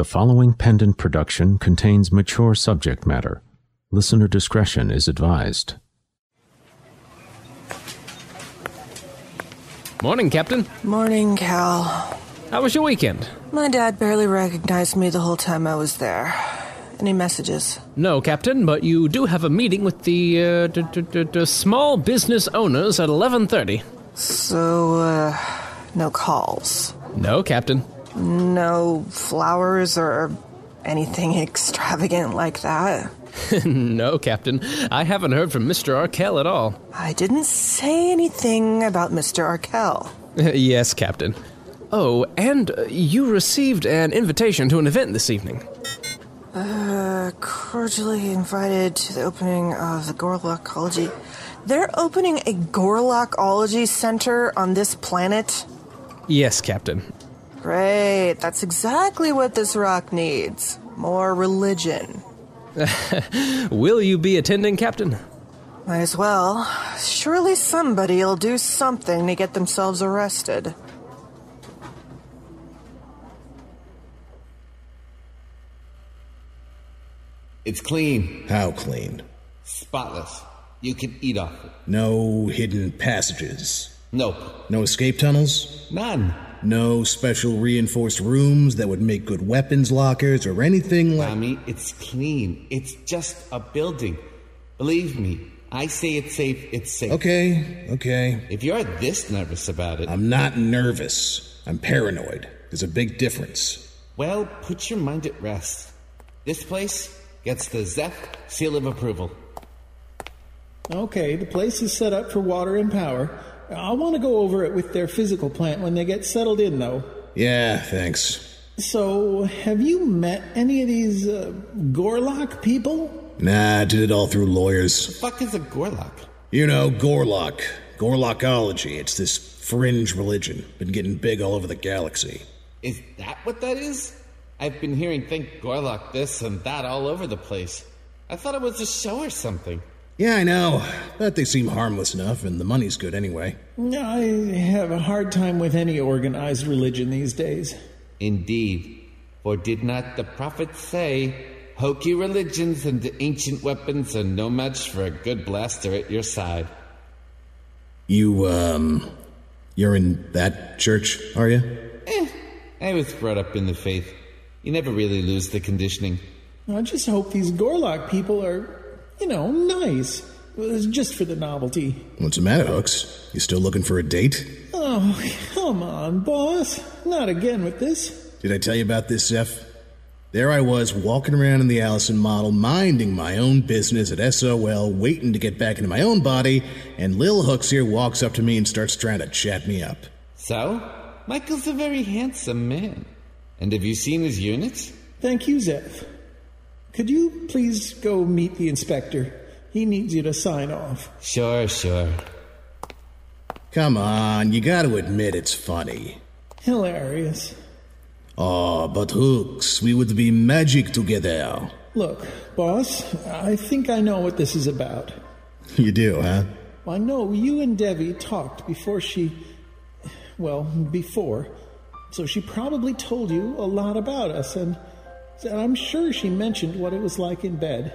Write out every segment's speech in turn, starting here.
The following pendant production contains mature subject matter. Listener discretion is advised. Morning, Captain. Morning, Cal. How was your weekend? My dad barely recognized me the whole time I was there. Any messages? No, Captain, but you do have a meeting with the uh, d- d- d- d- small business owners at 11:30. So, uh, no calls. No, Captain. No flowers or anything extravagant like that. no, Captain. I haven't heard from Mr. Arkell at all. I didn't say anything about Mr. Arkell. yes, Captain. Oh, and you received an invitation to an event this evening. Uh, cordially invited to the opening of the Gorlockology. They're opening a Gorlockology center on this planet? Yes, Captain. Great. That's exactly what this rock needs. More religion. Will you be attending, Captain? Might as well. Surely somebody'll do something to get themselves arrested. It's clean, How clean? spotless. You can eat off it. No hidden passages. Nope, No escape tunnels? none. No special reinforced rooms that would make good weapons lockers or anything like. Tommy, it's clean. It's just a building. Believe me, I say it's safe, it's safe. Okay, okay. If you're this nervous about it, I'm not nervous. I'm paranoid. There's a big difference. well, put your mind at rest. This place gets the Zeph seal of approval. Okay, the place is set up for water and power. I'll want to go over it with their physical plant when they get settled in, though. Yeah, thanks. So, have you met any of these uh, Gorlock people? Nah, I did it all through lawyers. The Fuck is a Gorlock? You know, Gorlock. Gorlockology. It's this fringe religion. Been getting big all over the galaxy. Is that what that is? I've been hearing think Gorlock this and that all over the place. I thought it was a show or something. Yeah, I know. But they seem harmless enough, and the money's good anyway. I have a hard time with any organized religion these days. Indeed, for did not the prophet say, Hokey religions and the ancient weapons are no match for a good blaster at your side? You, um. You're in that church, are you? Eh, I was brought up in the faith. You never really lose the conditioning. I just hope these Gorlock people are, you know, nice. It's just for the novelty. What's the matter, Hooks? You still looking for a date? Oh, come on, boss. Not again with this. Did I tell you about this, Zeph? There I was, walking around in the Allison model, minding my own business at SOL, waiting to get back into my own body, and Lil Hooks here walks up to me and starts trying to chat me up. So, Michael's a very handsome man. And have you seen his units? Thank you, Zeph. Could you please go meet the inspector? He needs you to sign off. Sure, sure. Come on, you gotta admit it's funny. Hilarious. Oh, but Hooks, we would be magic together. Look, boss, I think I know what this is about. You do, huh? I know you and Devi talked before she. Well, before. So she probably told you a lot about us, and I'm sure she mentioned what it was like in bed.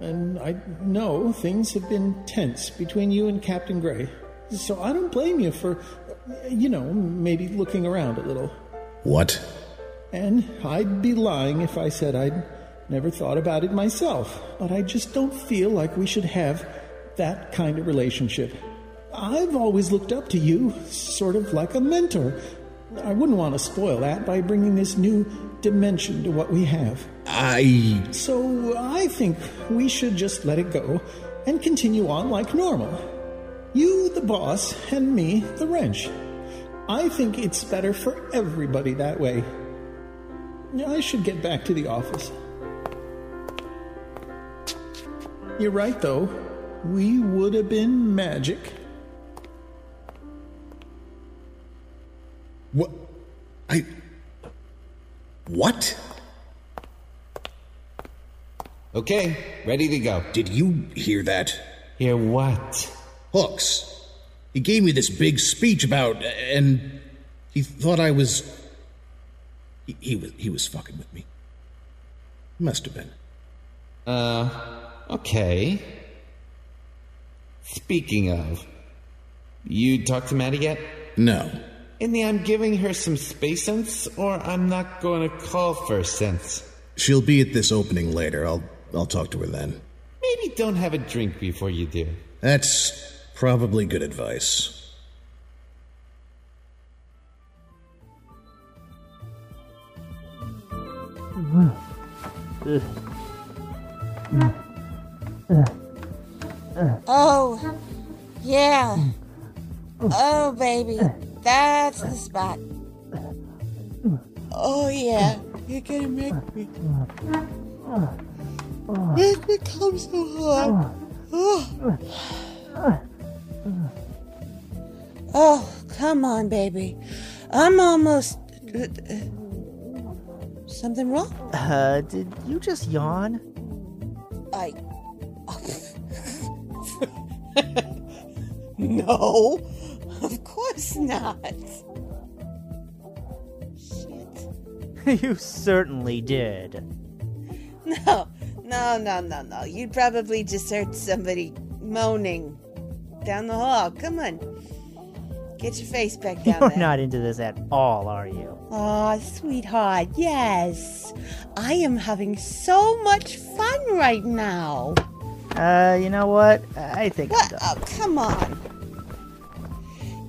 And I know things have been tense between you and Captain Gray. So I don't blame you for, you know, maybe looking around a little. What? And I'd be lying if I said I'd never thought about it myself. But I just don't feel like we should have that kind of relationship. I've always looked up to you, sort of like a mentor. I wouldn't want to spoil that by bringing this new dimension to what we have. I. So I think we should just let it go and continue on like normal. You, the boss, and me, the wrench. I think it's better for everybody that way. I should get back to the office. You're right, though. We would have been magic. What? Okay, ready to go. Did you hear that? Hear what? Hooks. He gave me this big speech about, and he thought I was. He, he was he was fucking with me. Must have been. Uh, okay. Speaking of, you talked to Maddie yet? No. In the I'm giving her some space sense, or I'm not going to call for sense. She'll be at this opening later. I'll I'll talk to her then. Maybe don't have a drink before you do. That's probably good advice. Oh, yeah. Oh, baby. That's the spot. Oh, yeah. You're gonna make me. Make me come so hard. Oh. oh, come on, baby. I'm almost. Something wrong? Uh, did you just yawn? I. no, course not. Shit. you certainly did. No, no, no, no, no. You'd probably just heard somebody moaning down the hall. Come on. Get your face back down there. You're there. not into this at all, are you? Aw, sweetheart, yes. I am having so much fun right now. Uh, you know what? I think What? I'm Oh, come on.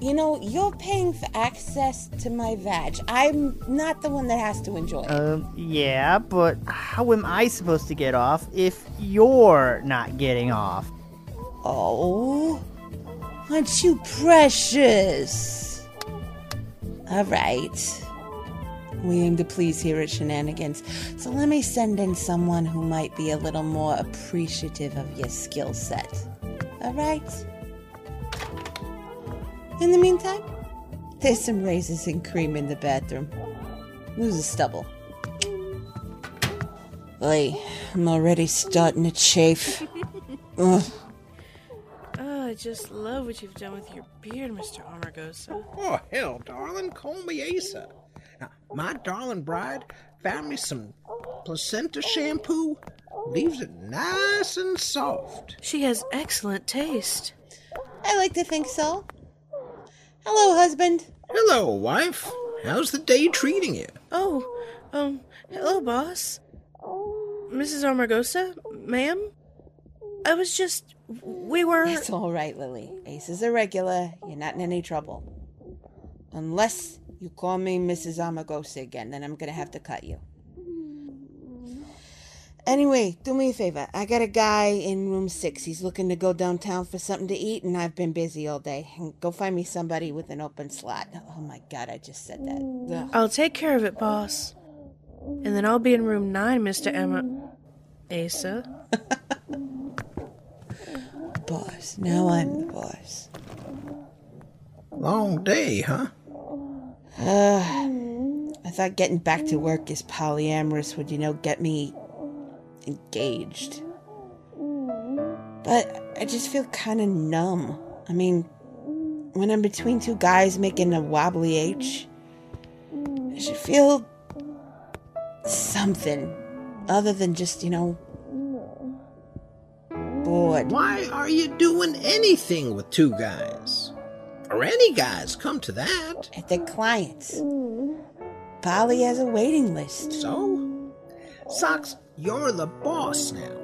You know, you're paying for access to my vag. I'm not the one that has to enjoy it. Um, yeah, but how am I supposed to get off if you're not getting off? Oh, aren't you precious? All right. We aim to please here at Shenanigans, so let me send in someone who might be a little more appreciative of your skill set. All right? In the meantime, there's some raisins and cream in the bathroom. Lose the stubble. Lee, I'm already starting to chafe. Ugh. Oh, I just love what you've done with your beard, Mr. Amargosa. Oh, hell, darling, call me Asa. Now, my darling bride found me some placenta shampoo. Leaves it nice and soft. She has excellent taste. I like to think so. Hello, husband. Hello, wife. How's the day treating you? Oh, um, hello, boss. Mrs. Amargosa, ma'am? I was just. We were. It's all right, Lily. Ace is a regular. You're not in any trouble. Unless you call me Mrs. Amagosa again, then I'm gonna have to cut you. Anyway, do me a favor. I got a guy in room six. He's looking to go downtown for something to eat, and I've been busy all day. Go find me somebody with an open slot. Oh my god, I just said that. Ugh. I'll take care of it, boss. And then I'll be in room nine, Mr. Emma. Asa. Boss. Now I'm the boss. Long day, huh? Uh, I thought getting back to work as polyamorous would, you know, get me engaged. But I just feel kind of numb. I mean, when I'm between two guys making a wobbly H, I should feel something other than just, you know, bored. Why are you doing anything with two guys? Or any guys, come to that. At the clients. Polly has a waiting list. So? Socks, you're the boss now.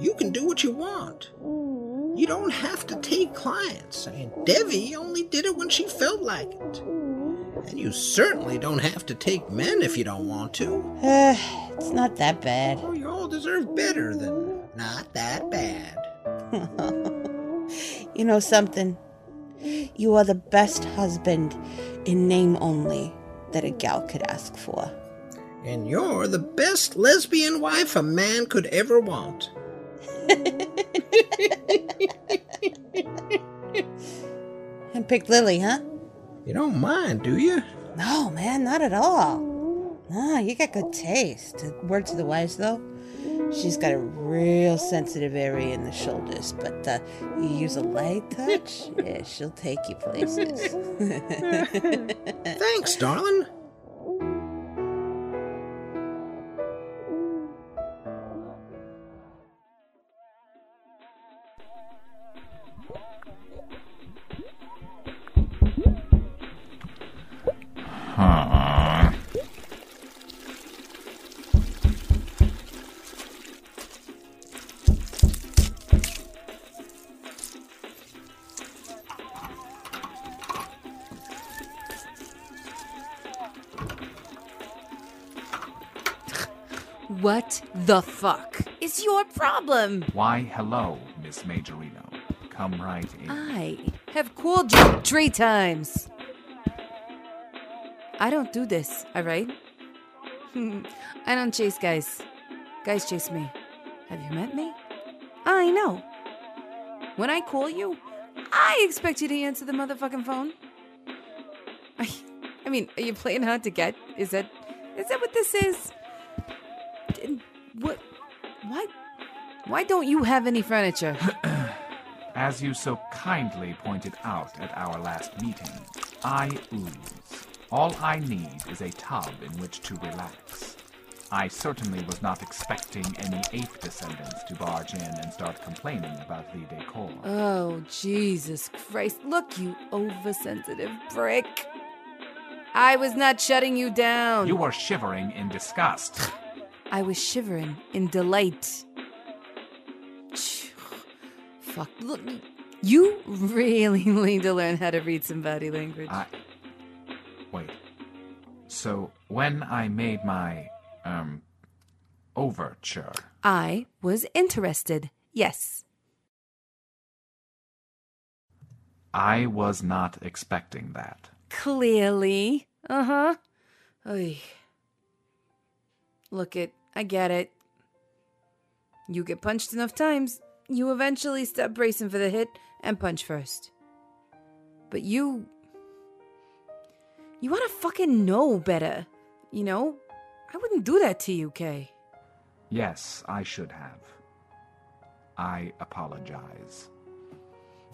You can do what you want. You don't have to take clients. I mean, Devi only did it when she felt like it. And you certainly don't have to take men if you don't want to. Uh, it's not that bad. Oh, you all deserve better than not that bad. you know something? You are the best husband in name only that a gal could ask for. And you're the best lesbian wife a man could ever want. And picked Lily, huh? You don't mind, do you? No, man, not at all. Nah, you got good taste. Word to the wise, though. She's got a real sensitive area in the shoulders, but uh, you use a light touch, yeah, she'll take you places. Thanks, darling. What the fuck is your problem? Why, hello, Miss Majorino. Come right in. I have called you three times. I don't do this, alright? I don't chase guys. Guys chase me. Have you met me? I know. When I call you, I expect you to answer the motherfucking phone. I, I mean, are you playing hard to get? Is that is that what this is? Why don't you have any furniture? As you so kindly pointed out at our last meeting, I ooze. All I need is a tub in which to relax. I certainly was not expecting any ape descendants to barge in and start complaining about the decor. Oh, Jesus Christ. Look, you oversensitive prick. I was not shutting you down. You were shivering in disgust. I was shivering in delight. Fuck. Look, you really need to learn how to read some body language. I. Wait. So, when I made my, um, overture, I was interested. Yes. I was not expecting that. Clearly. Uh huh. Look it. I get it. You get punched enough times, you eventually stop bracing for the hit and punch first. But you. You wanna fucking know better. You know? I wouldn't do that to you, Kay. Yes, I should have. I apologize.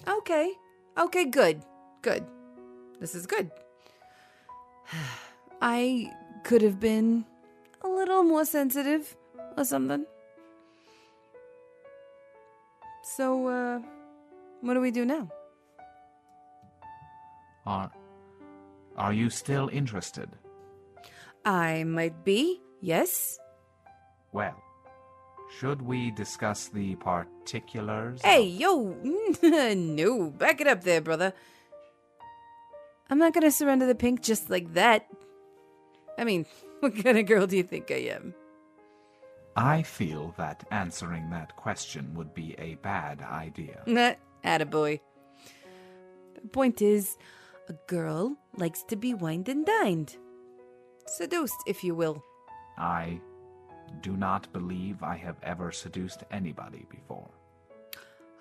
Okay. Okay, good. Good. This is good. I could have been a little more sensitive or something. So, uh, what do we do now? Are. Are you still interested? I might be, yes. Well, should we discuss the particulars? Hey, yo! no, back it up there, brother. I'm not gonna surrender the pink just like that. I mean, what kind of girl do you think I am? I feel that answering that question would be a bad idea. Nah, attaboy. The point is, a girl likes to be wined and dined. Seduced, if you will. I do not believe I have ever seduced anybody before.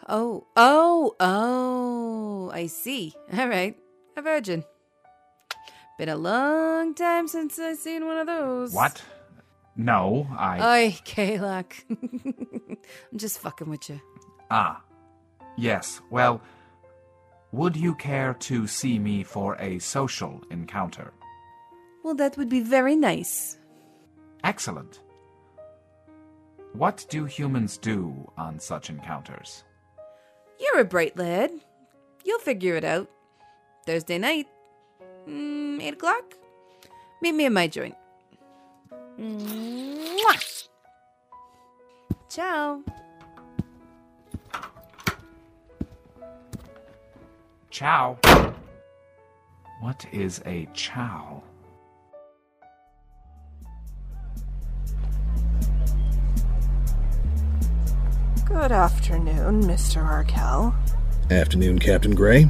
Oh, oh, oh, I see. All right, a virgin. Been a long time since I've seen one of those. What? No, I. Oi, Kaylock. I'm just fucking with you. Ah. Yes, well, would you care to see me for a social encounter? Well, that would be very nice. Excellent. What do humans do on such encounters? You're a bright lad. You'll figure it out. Thursday night, mm, 8 o'clock? Meet me in my joint. Mwah! Ciao. Chow. What is a chow? Good afternoon, Mr. Arkell. Afternoon, Captain Gray.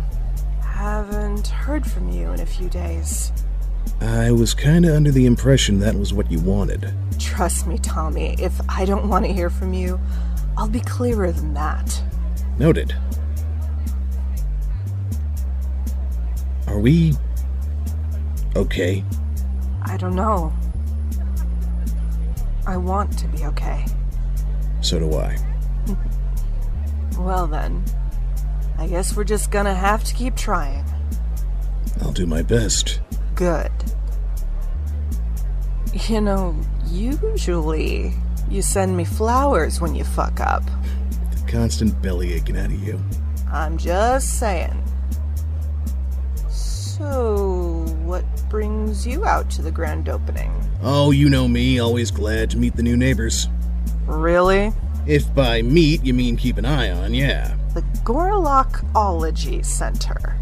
Haven't heard from you in a few days. I was kinda under the impression that was what you wanted. Trust me, Tommy, if I don't want to hear from you, I'll be clearer than that. Noted. Are we. okay? I don't know. I want to be okay. So do I. Well then, I guess we're just gonna have to keep trying. I'll do my best. Good. You know, usually you send me flowers when you fuck up. Constant belly aching out of you. I'm just saying. So, what brings you out to the grand opening? Oh, you know me, always glad to meet the new neighbors. Really? If by meet you mean keep an eye on, yeah. The Gorlockology Center.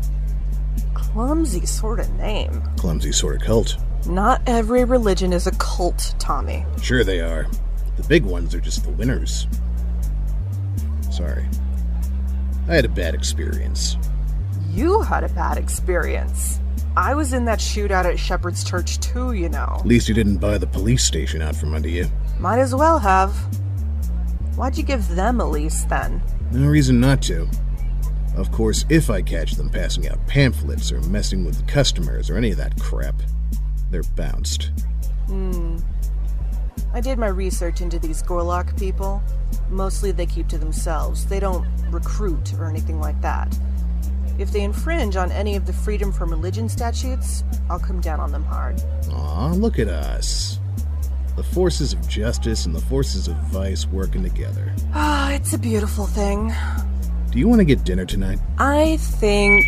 Clumsy sort of name. Clumsy sort of cult. Not every religion is a cult, Tommy. Sure they are. The big ones are just the winners. Sorry. I had a bad experience. You had a bad experience. I was in that shootout at Shepherd's Church too, you know. At least you didn't buy the police station out from under you. Might as well have. Why'd you give them a lease then? No reason not to. Of course, if I catch them passing out pamphlets or messing with customers or any of that crap, they're bounced. Hmm. I did my research into these Gorlock people. Mostly they keep to themselves. They don't recruit or anything like that. If they infringe on any of the freedom from religion statutes, I'll come down on them hard. Aw, look at us. The forces of justice and the forces of vice working together. Ah, it's a beautiful thing. Do you want to get dinner tonight? I think.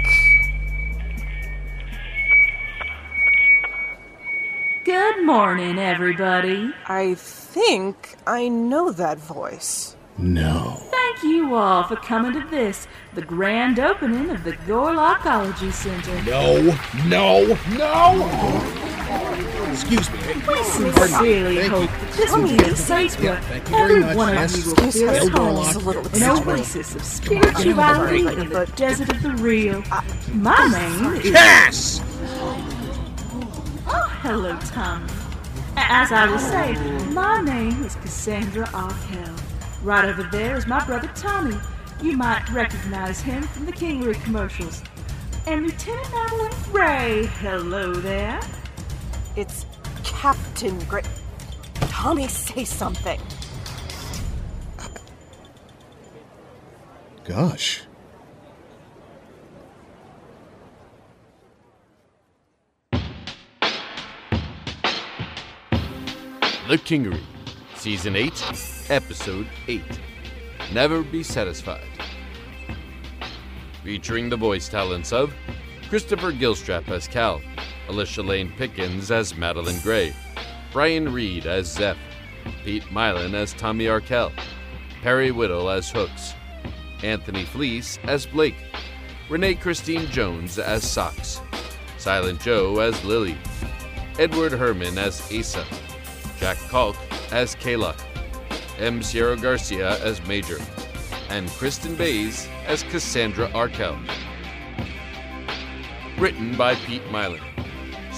Good morning, everybody. I think I know that voice. No. Thank you all for coming to this, the grand opening of the Gorlockology Center. No, no, no! Excuse me. We sincerely hope that this will be a thank you very every one of you will feel at home, Gorlock. a little an oasis of spirituality in the desert of the real. Uh, my uh, name uh, is... Cass! Oh, hello, Tommy. As I was saying, my name is Cassandra Arkell. Right over there is my brother Tommy. You might recognize him from the Kingery commercials. And Lieutenant Madeline Gray, Hello there. It's Captain Gray. Tommy, say something. Gosh. The Kingery, Season 8, Episode 8 Never Be Satisfied. Featuring the voice talents of Christopher Gilstrap as Cal, Alicia Lane Pickens as Madeline Gray, Brian Reed as Zeph, Pete Milan as Tommy Arkell, Perry Whittle as Hooks, Anthony Fleece as Blake, Renee Christine Jones as Socks, Silent Joe as Lily, Edward Herman as Asa, Jack Kalk as Kayla, M. Sierra Garcia as Major, and Kristen Bays as Cassandra Arkell. Written by Pete Milan.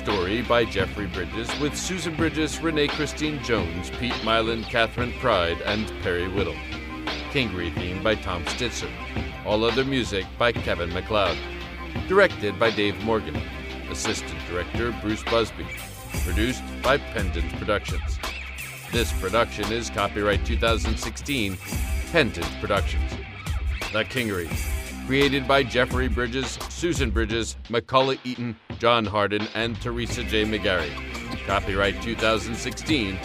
Story by Jeffrey Bridges with Susan Bridges, Renee Christine Jones, Pete Milan, Catherine Pride, and Perry Whittle. Kingery theme by Tom Stitzer. All other music by Kevin MacLeod. Directed by Dave Morgan. Assistant Director Bruce Busby. Produced by Pendant Productions. This production is copyright 2016, Pendant Productions. The Kingery. Created by Jeffrey Bridges, Susan Bridges, Macaulay Eaton, John Harden, and Teresa J. McGarry. Copyright 2016,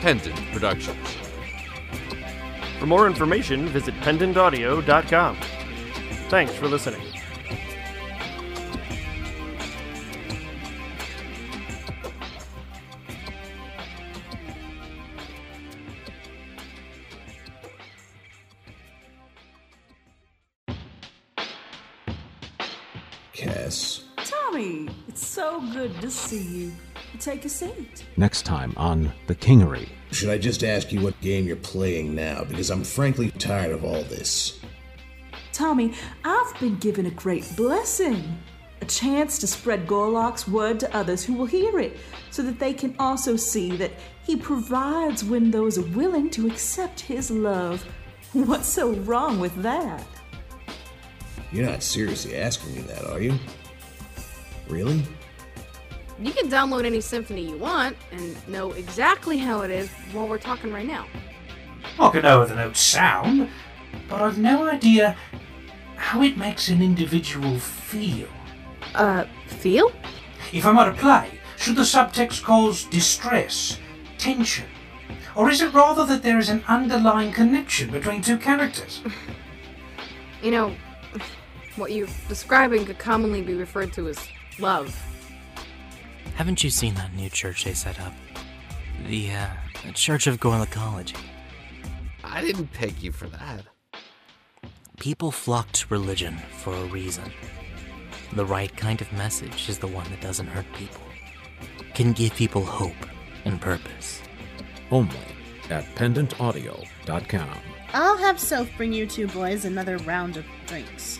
Pendant Productions. For more information, visit pendantaudio.com. Thanks for listening. See you. Take a seat. Next time on The Kingery. Should I just ask you what game you're playing now? Because I'm frankly tired of all this. Tommy, I've been given a great blessing. A chance to spread Gorlock's word to others who will hear it, so that they can also see that he provides when those are willing to accept his love. What's so wrong with that? You're not seriously asking me that, are you? Really? You can download any symphony you want and know exactly how it is while we're talking right now. I can know the notes sound, but I've no idea how it makes an individual feel. Uh, feel? If I'm at a play, should the subtext cause distress, tension? Or is it rather that there is an underlying connection between two characters? You know, what you're describing could commonly be referred to as love. Haven't you seen that new church they set up? The, uh, the Church of college? I didn't peg you for that. People flock to religion for a reason. The right kind of message is the one that doesn't hurt people, can give people hope and purpose. Only at pendantaudio.com. I'll have Soph bring you two boys another round of drinks.